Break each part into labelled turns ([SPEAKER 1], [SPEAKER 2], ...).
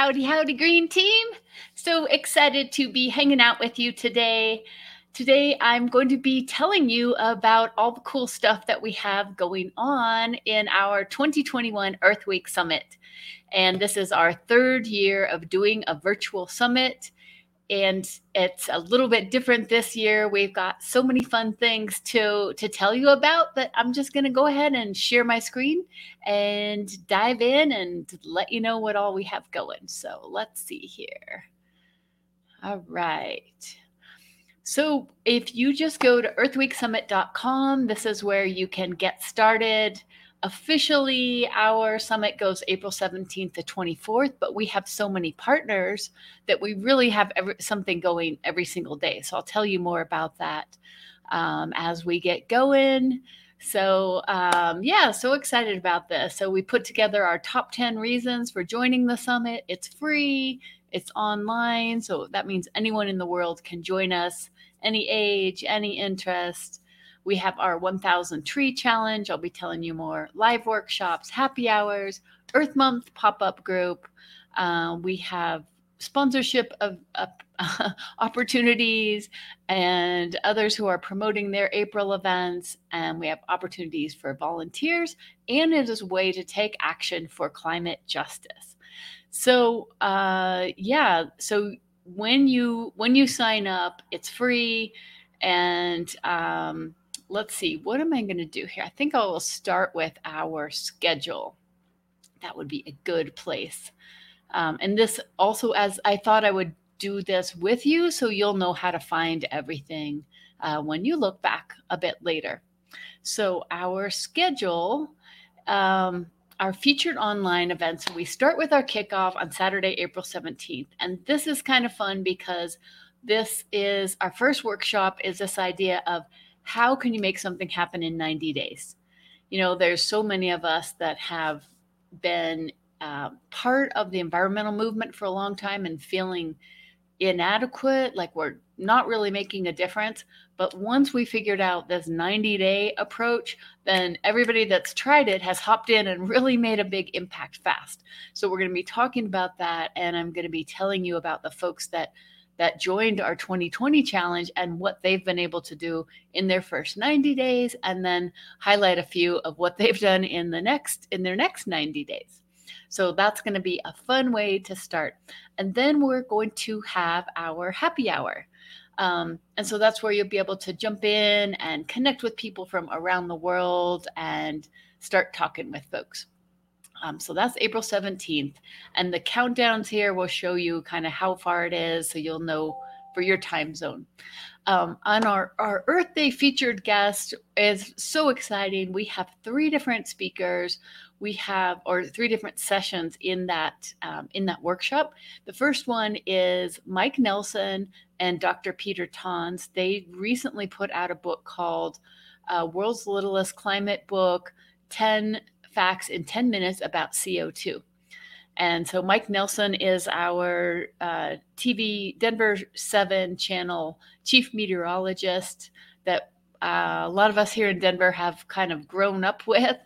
[SPEAKER 1] Howdy, howdy, green team. So excited to be hanging out with you today. Today, I'm going to be telling you about all the cool stuff that we have going on in our 2021 Earth Week Summit. And this is our third year of doing a virtual summit and it's a little bit different this year. We've got so many fun things to to tell you about but I'm just going to go ahead and share my screen and dive in and let you know what all we have going. So, let's see here. All right. So, if you just go to earthweeksummit.com, this is where you can get started officially our summit goes April 17th to 24th, but we have so many partners that we really have every, something going every single day. So I'll tell you more about that um, as we get going. So, um, yeah, so excited about this. So, we put together our top 10 reasons for joining the summit. It's free, it's online. So, that means anyone in the world can join us, any age, any interest. We have our 1000 tree challenge. I'll be telling you more live workshops, happy hours, Earth Month pop up group. Uh, we have sponsorship of, uh, opportunities and others who are promoting their April events. And we have opportunities for volunteers, and it is a way to take action for climate justice. So, uh, yeah, so when you when you sign up, it's free, and um, let's see, what am I going to do here? I think I will start with our schedule. That would be a good place. Um, and this also, as I thought I would do this with you, so you'll know how to find everything uh, when you look back a bit later. So, our schedule, um, our featured online events, we start with our kickoff on Saturday, April 17th. And this is kind of fun because this is our first workshop, is this idea of how can you make something happen in 90 days? You know, there's so many of us that have been uh, part of the environmental movement for a long time and feeling inadequate, like we're not really making a difference. But once we figured out this 90 day approach, then everybody that's tried it has hopped in and really made a big impact fast. So we're going to be talking about that. And I'm going to be telling you about the folks that that joined our 2020 challenge and what they've been able to do in their first 90 days and then highlight a few of what they've done in the next in their next 90 days. So that's going to be a fun way to start. And then we're going to have our happy hour. Um, and so that's where you'll be able to jump in and connect with people from around the world and start talking with folks. Um, so that's April 17th. And the countdowns here will show you kind of how far it is so you'll know for your time zone. Um, on our, our Earth Day featured guest is so exciting. We have three different speakers. We have or three different sessions in that um, in that workshop. The first one is Mike Nelson and Dr. Pieter Tans. They recently put out a book called uh, World's Littlest Climate Book 10 facts in 10 minutes about CO2. And so Mike Nelson is our uh, TV Denver 7 channel chief meteorologist that uh, a lot of us here in Denver have kind of grown up with.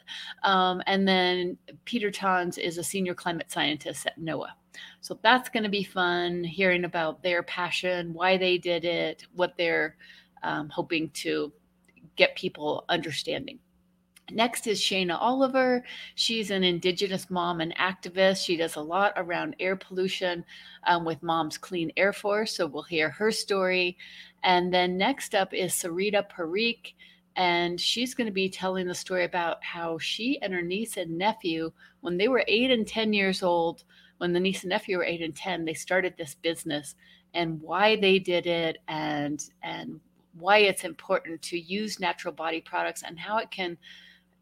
[SPEAKER 1] Um, and then Pieter Tans is a senior climate scientist at NOAA. So that's going to be fun hearing about their passion, why they did it, what they're um, hoping to get people understanding. Next is Shayna Oliver. She's an Indigenous mom and activist. She does a lot around air pollution um, with Moms Clean Air Force. So we'll hear her story. And then next up is Sarita Parikh. And she's going to be telling the story about how she and her niece and nephew, when they were eight and 10 years old, when the niece and nephew were eight and 10, they started this business and why they did it and, and why it's important to use natural body products and how it can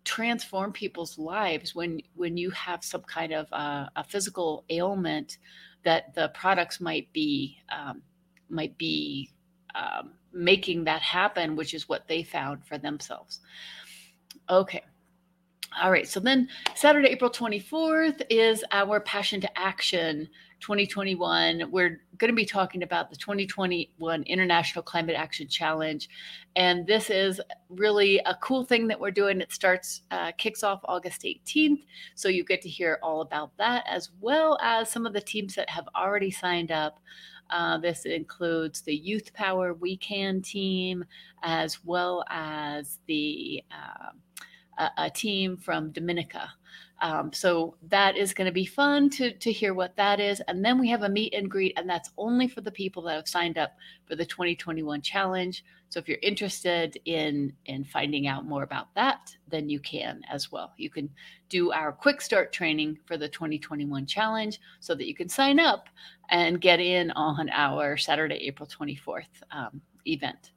[SPEAKER 1] transform people's lives when when you have some kind of uh, a physical ailment that the products might be um, might be um, making that happen which is what they found for themselves. Okay. All right, so then Saturday, April 24th is our Passion to Action 2021. We're going to be talking about the 2021 International Climate Action Challenge. And this is really a cool thing that we're doing. It starts, uh, kicks off August 18th. So you get to hear all about that, as well as some of the teams that have already signed up. Uh, this includes the Youth Power We Can team, as well as the uh, a, a team from Dominica. Um, so that is going to be fun to, to hear what that is. And then we have a meet and greet, and that's only for the people that have signed up for the 2021 challenge. So if you're interested in in finding out more about that, then you can as well. You can do our quick start training for the 2021 challenge so that you can sign up and get in on our Saturday, April 24th um, event.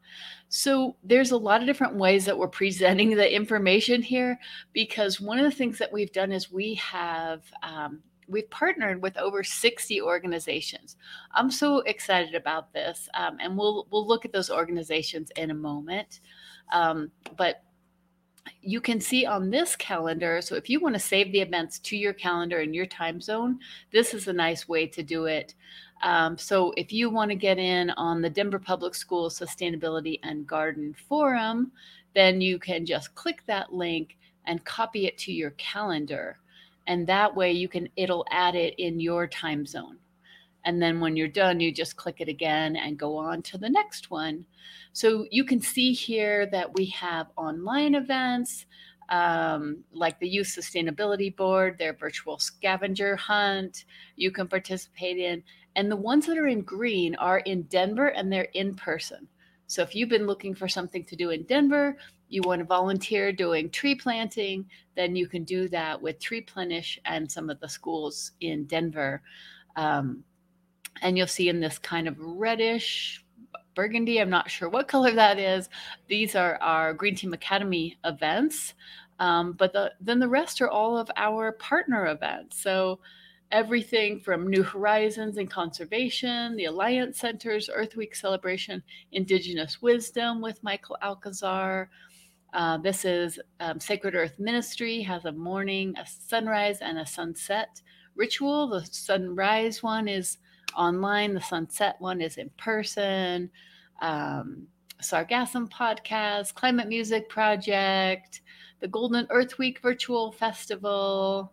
[SPEAKER 1] So there's a lot of different ways that we're presenting the information here because one of the things that we've done is we have um, we've partnered with over 60 organizations. I'm so excited about this, um, and we'll we'll look at those organizations in a moment. Um, but you can see on this calendar. So if you want to save the events to your calendar in your time zone, this is a nice way to do it. Um, so if you want to get in on the Denver Public Schools Sustainability and Garden Forum, then you can just click that link and copy it to your calendar. And that way you can, it'll add it in your time zone. And then when you're done, you just click it again and go on to the next one. So you can see here that we have online events um, like the Youth Sustainability Board, their virtual scavenger hunt, you can participate in. And the ones that are in green are in Denver and they're in person. So if you've been looking for something to do in Denver, you want to volunteer doing tree planting, then you can do that with Tree Plenish and some of the schools in Denver. Um, and you'll see in this kind of reddish burgundy, I'm not sure what color that is. These are our Green Team Academy events. Um, but the, then the rest are all of our partner events. So everything from New Horizons and Conservation, the Alliance Centers, Earth Week celebration, Indigenous Wisdom with Michael Alcazar. Uh, this is um, Sacred Earth Ministry has a morning, a sunrise, and a sunset ritual. The sunrise one is online. The sunset one is in person. Um, Sargassum podcast, Climate Music Project, the Golden Earth Week virtual festival.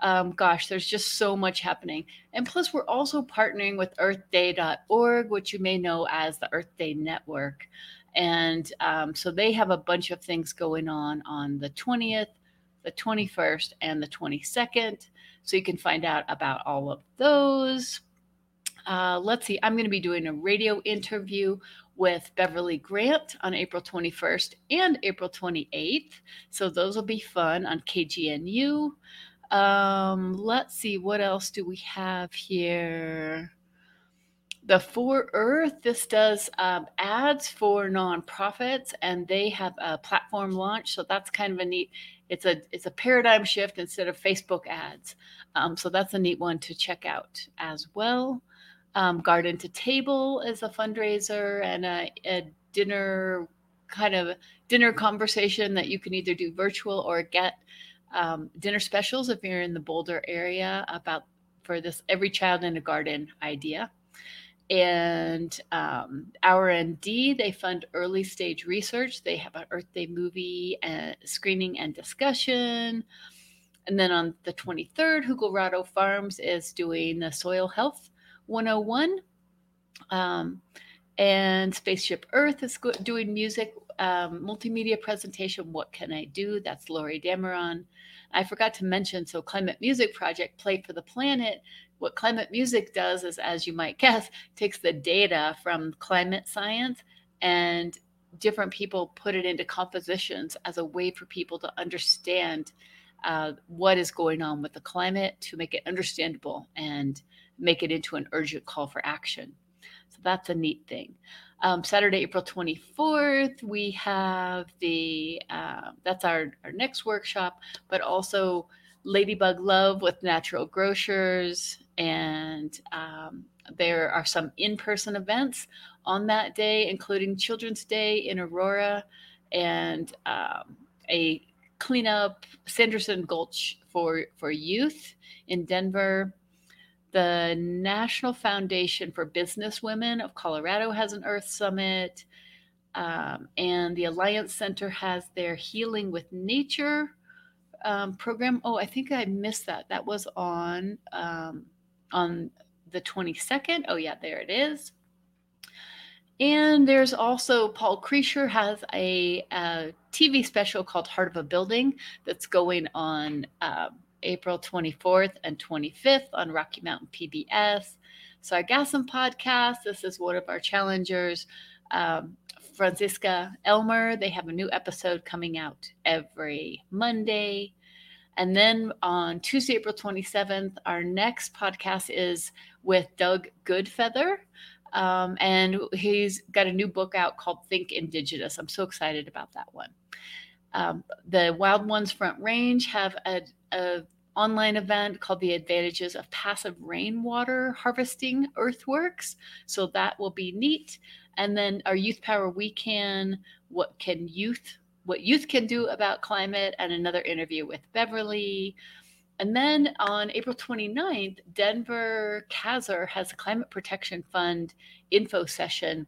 [SPEAKER 1] Um, gosh, there's just so much happening. And plus, we're also partnering with earthday.org, which you may know as the Earth Day Network. And um, so they have a bunch of things going on on the 20th, the 21st, and the 22nd. So you can find out about all of those. Uh, let's see, I'm going to be doing a radio interview with Beverly Grant on April 21st and April 28th. So those will be fun on KGNU. Um, let's see, what else do we have here? The For Earth, this does um, ads for nonprofits, and they have a platform launch. So that's kind of a neat. It's a it's a paradigm shift instead of Facebook ads. Um, so that's a neat one to check out as well. Um, Garden to Table is a fundraiser and a, a dinner kind of dinner conversation that you can either do virtual or get um, dinner specials if you're in the Boulder area about for this every child in a garden idea. And um, our ND, they fund early stage research. They have an Earth Day movie and screening and discussion. And then on the 23rd, Hugo Farms is doing the soil health 101. Um, and Spaceship Earth is doing music, um, multimedia presentation. What can I do? That's Lori Dameron. I forgot to mention so, Climate Music Project, Play for the Planet. What climate music does is, as you might guess, takes the data from climate science and different people put it into compositions as a way for people to understand uh, what is going on with the climate to make it understandable and make it into an urgent call for action. So that's a neat thing. Um, Saturday, April 24th, we have the, uh, that's our, our next workshop, but also Ladybug Love with Natural Grocers. And um, there are some in person events on that day, including Children's Day in Aurora and um, a clean up Sanderson Gulch for for youth in Denver. The National Foundation for Business Women of Colorado has an Earth Summit. Um, and the Alliance Center has their Healing with Nature um, program. Oh, I think I missed that. That was on um, on the 22nd. Oh, yeah, there it is. And there's also Paul Kreischer has a, a, TV special called Heart of a Building that's going on uh, April 24th and 25th on Rocky Mountain PBS. So I guess Sargassum podcast. This is one of our challengers. Um, Franziska Elmer. They have a new episode coming out every Monday. And then on Tuesday, April 27th, our next podcast is with Doug Good Feather. Um, and he's got a new book out called Think Indigenous. I'm so excited about that one. Um, the Wild Ones Front Range have a, a online event called the Advantages of Passive Rainwater Harvesting Earthworks. So that will be neat. And then our Youth Power Weekend, what can youth what youth can do about climate, and another interview with Beverly. And then on April 29th, Denver CASR has a Climate Protection Fund info session.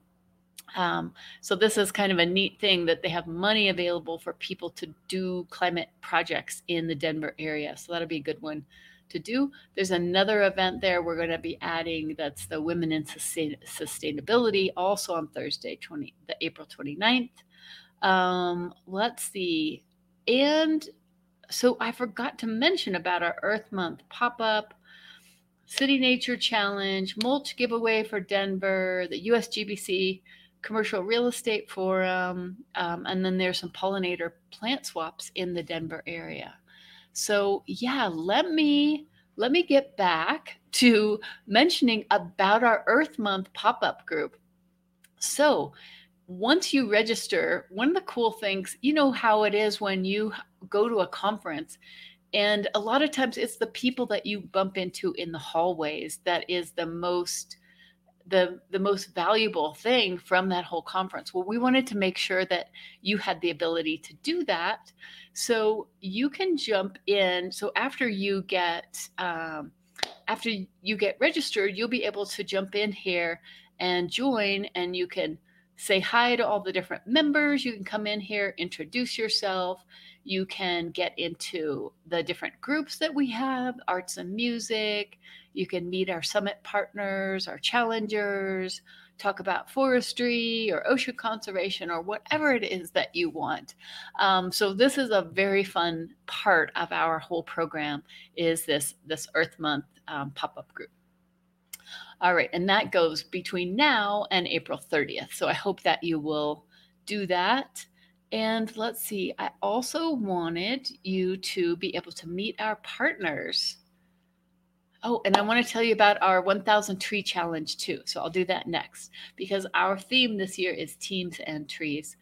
[SPEAKER 1] Um, so this is kind of a neat thing that they have money available for people to do climate projects in the Denver area. So that'll be a good one to do. There's another event there we're going to be adding that's the Women in Sustain- Sustainability, also on Thursday, 20, the April 29th. Um, let's see. And so I forgot to mention about our Earth Month pop up, City Nature Challenge, mulch giveaway for Denver, the USGBC Commercial Real Estate Forum, um, and then there's some pollinator plant swaps in the Denver area. So yeah, let me let me get back to mentioning about our Earth Month pop-up group. So once you register, one of the cool things, you know how it is when you go to a conference and a lot of times it's the people that you bump into in the hallways that is the most the the most valuable thing from that whole conference well we wanted to make sure that you had the ability to do that so you can jump in so after you get um, after you get registered you'll be able to jump in here and join and you can say hi to all the different members. You can come in here, introduce yourself. You can get into the different groups that we have arts and music. You can meet our summit partners, our challengers, talk about forestry or ocean conservation or whatever it is that you want. Um, so this is a very fun part of our whole program is this this Earth Month um, pop-up group. All right, and that goes between now and April 30th. So I hope that you will do that. And let's see, I also wanted you to be able to meet our partners. Oh, and I want to tell you about our 1000 tree challenge too. So I'll do that next because our theme this year is teams and trees.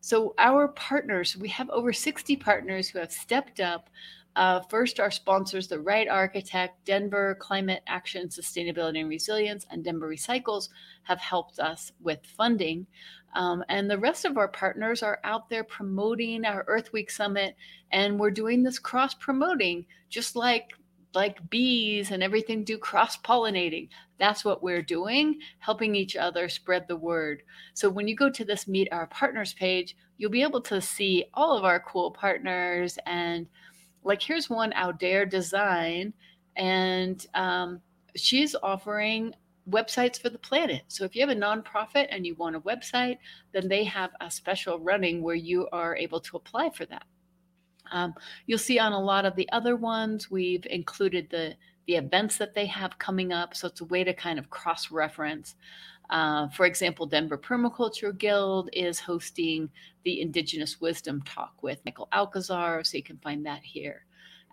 [SPEAKER 1] So, our partners, we have over 60 partners who have stepped up uh, first, our sponsors, the Right Architect, Denver Climate Action, Sustainability and Resilience, and Denver Recycles, have helped us with funding. Um, and the rest of our partners are out there promoting our Earth Week Summit, and we're doing this cross promoting, just like like bees and everything do cross pollinating. That's what we're doing, helping each other spread the word. So when you go to this Meet Our Partners page, you'll be able to see all of our cool partners and like here's one Audaire Design, and um, she's offering websites for the planet. So if you have a nonprofit and you want a website, then they have a special running where you are able to apply for that. Um, you'll see on a lot of the other ones, we've included the the events that they have coming up. So it's a way to kind of cross reference. Uh, for example, Denver Permaculture Guild is hosting the Indigenous Wisdom Talk with Michael Alcazar, so you can find that here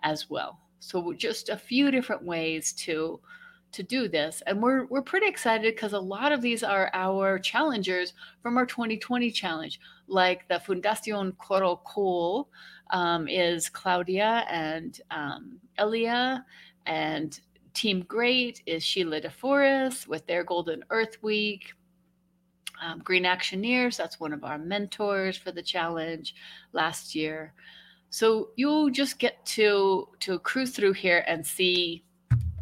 [SPEAKER 1] as well. So just a few different ways to to do this, and we're we're pretty excited because a lot of these are our challengers from our 2020 challenge, like the Fundación Coro Cool um, is Claudia and um, Elia, and Team Great is Sheila DeForest with their Golden Earth Week. Um, Green Actioneers, that's one of our mentors for the challenge last year. So you'll just get to to cruise through here and see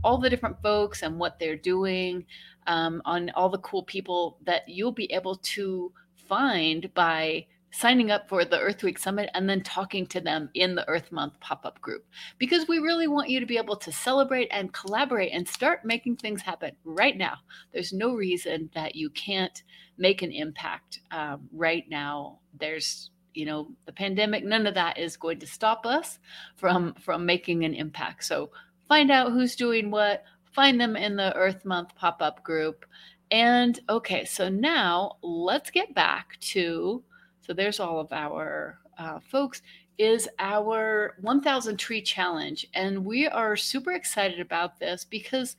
[SPEAKER 1] all the different folks and what they're doing, um, on all the cool people that you'll be able to find by signing up for the Earth Week Summit and then talking to them in the Earth Month pop up group. Because we really want you to be able to celebrate and collaborate and start making things happen right now. There's no reason that you can't make an impact um, right now. There's you know the pandemic none of that is going to stop us from from making an impact so find out who's doing what find them in the earth month pop-up group and okay so now let's get back to so there's all of our uh, folks is our 1000 tree challenge. And we are super excited about this because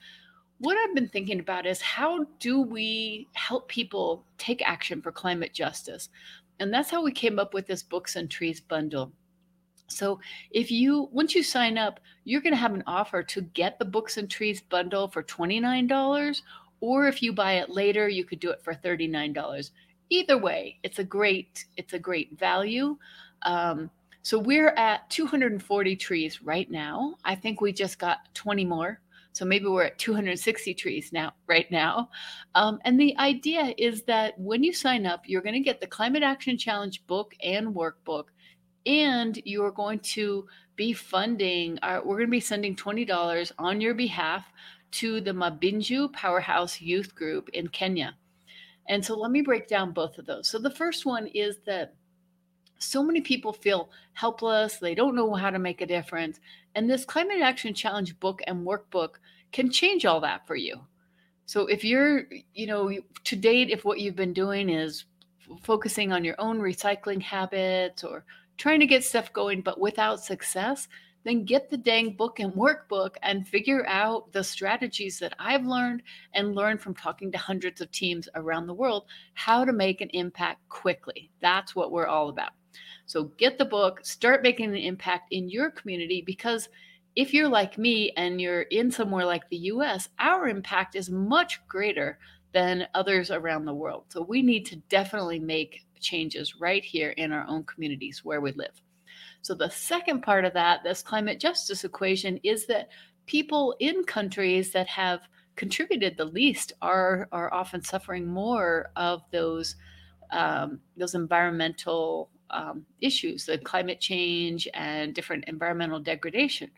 [SPEAKER 1] what i've been thinking about is how do we help people take action for climate justice? And that's how we came up with this books and trees bundle. So if you once you sign up you're going to have an offer to get the books and trees bundle for $29 or if you buy it later you could do it for $39 either way, it's a great it's a great value. Um, so we're at 240 trees right now. I think we just got 20 more. So maybe we're at 260 trees now, right now. Um, and the idea is that when you sign up, you're going to get the Climate Action Challenge book and workbook, and you're going to be funding. Our, we're going to be sending $20 on your behalf to the Mabinju Powerhouse Youth Group in Kenya. And so let me break down both of those. So the first one is that so many people feel helpless, they don't know how to make a difference. And this Climate Action Challenge book and workbook can change all that for you. So if you're, you know, to date, if what you've been doing is focusing on your own recycling habits or trying to get stuff going, but without success, then get the dang book and workbook and figure out the strategies that I've learned and learned from talking to hundreds of teams around the world how to make an impact quickly. That's what we're all about. So get the book, start making an impact in your community because if you're like me and you're in somewhere like the US, our impact is much greater than others around the world. So we need to definitely make changes right here in our own communities where we live. So, the second part of that, this climate justice equation, is that people in countries that have contributed the least are, are often suffering more of those, um, those environmental um, issues, the climate change and different environmental degradation.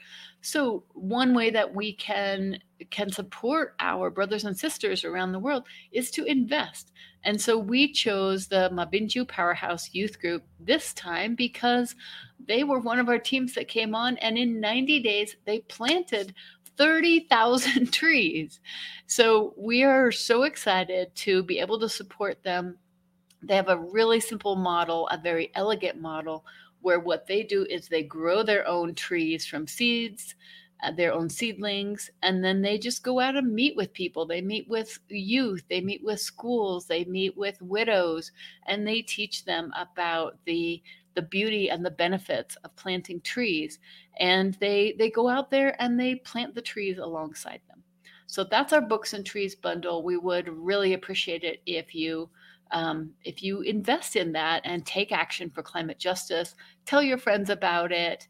[SPEAKER 1] So one way that we can can support our brothers and sisters around the world is to invest. And so we chose the Mabinju Powerhouse Youth Group this time because they were one of our teams that came on, and in 90 days they planted 30,000 trees. So we are so excited to be able to support them they have a really simple model, a very elegant model, where what they do is they grow their own trees from seeds, uh, their own seedlings, and then they just go out and meet with people. They meet with youth, they meet with schools, they meet with widows, and they teach them about the the beauty and the benefits of planting trees. And they they go out there and they plant the trees alongside them. So that's our books and trees bundle. We would really appreciate it if you um, if you invest in that and take action for climate justice, tell your friends about it.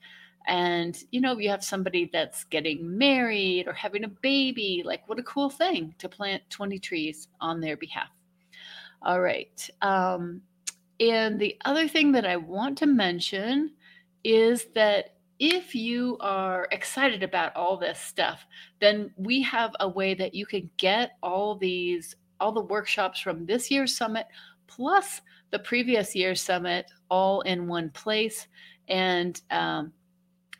[SPEAKER 1] And, you know, you have somebody that's getting married or having a baby, like what a cool thing to plant 20 trees on their behalf. All right. Um, and the other thing that I want to mention is that if you are excited about all this stuff, then we have a way that you can get all these all the workshops from this year's summit plus the previous year's summit all in one place. And um,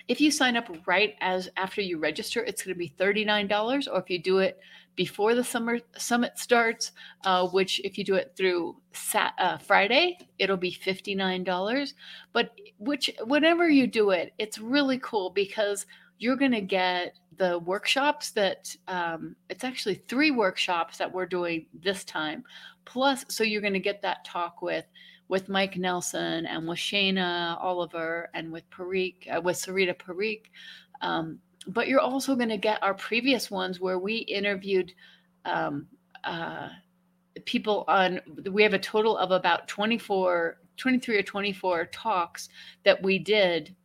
[SPEAKER 1] if you sign up right as after you register, it's going to be $39. Or if you do it before the summer summit starts, uh, which if you do it through sat, uh, Friday, it'll be $59. But which whenever you do it, it's really cool because you're going to get the workshops that um, it's actually three workshops that we're doing this time plus so you're going to get that talk with with mike nelson and with shana oliver and with Parikh, uh, with sarita Parikh. Um, but you're also going to get our previous ones where we interviewed um, uh, people on we have a total of about 24 23 or 24 talks that we did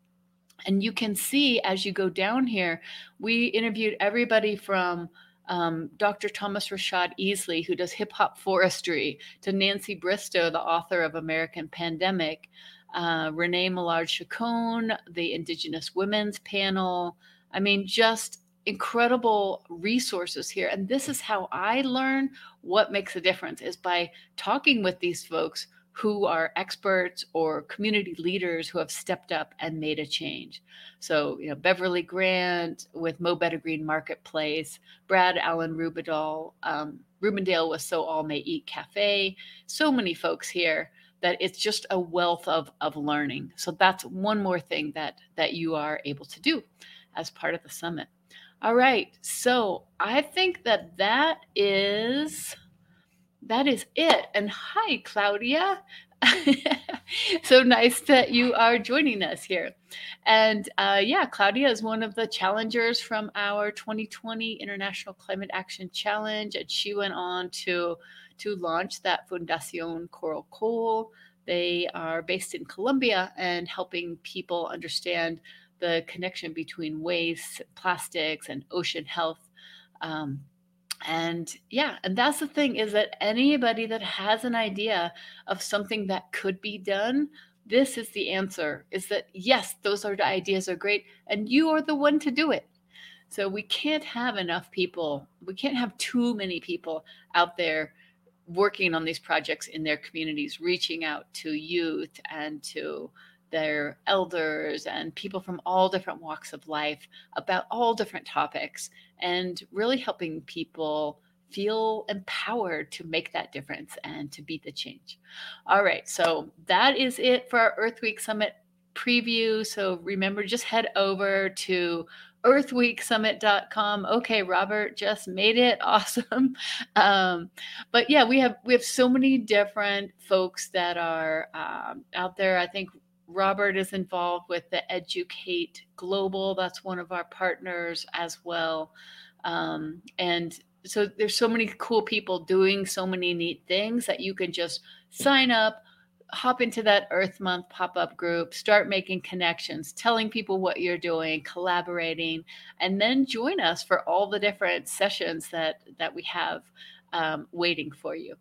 [SPEAKER 1] And you can see as you go down here, we interviewed everybody from um, Dr. Thomas Rashad Easley, who does hip hop forestry, to Nancy Bristow, the author of American Pandemic, uh, Renee Millard Chacon, the Indigenous Women's Panel. I mean, just incredible resources here. And this is how I learn what makes a difference is by talking with these folks who are experts or community leaders who have stepped up and made a change. So, you know, Beverly Grant with Mo' Betta Green Marketplace, Brad Allen Rubendale, um, Rubendale with So All May Eat Cafe, so many folks here that it's just a wealth of, of learning. So that's one more thing that that you are able to do as part of the summit. All right. So I think that that is that is it. And hi, Claudia. so nice that you are joining us here. And uh, yeah, Claudia is one of the challengers from our 2020 International Climate Action Challenge, and she went on to to launch that Fundación Coral Coal. They are based in Colombia and helping people understand the connection between waste, plastics, and ocean health. Um, and yeah, and that's the thing is that anybody that has an idea of something that could be done, this is the answer is that yes, those are ideas are great, and you are the one to do it. So we can't have enough people, we can't have too many people out there working on these projects in their communities, reaching out to youth and to their elders and people from all different walks of life about all different topics and really helping people feel empowered to make that difference and to be the change. All right, so that is it for our Earth Week Summit preview. So remember, just head over to earthweeksummit.com okay robert just made it awesome um, but yeah we have we have so many different folks that are um, out there i think Robert is involved with the Educate Global. That's one of our partners as well. Um, and so there's so many cool people doing so many neat things that you can just sign up, hop into that Earth Month pop up group, start making connections, telling people what you're doing, collaborating, and then join us for all the different sessions that that we have um, waiting for you.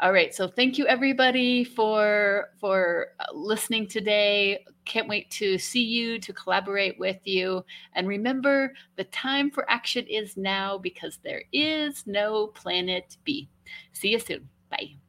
[SPEAKER 1] All right. So thank you everybody for for uh, listening today. Can't wait to see you, to collaborate with you. And remember, the time for action is now because there is no planet B. See you soon. Bye.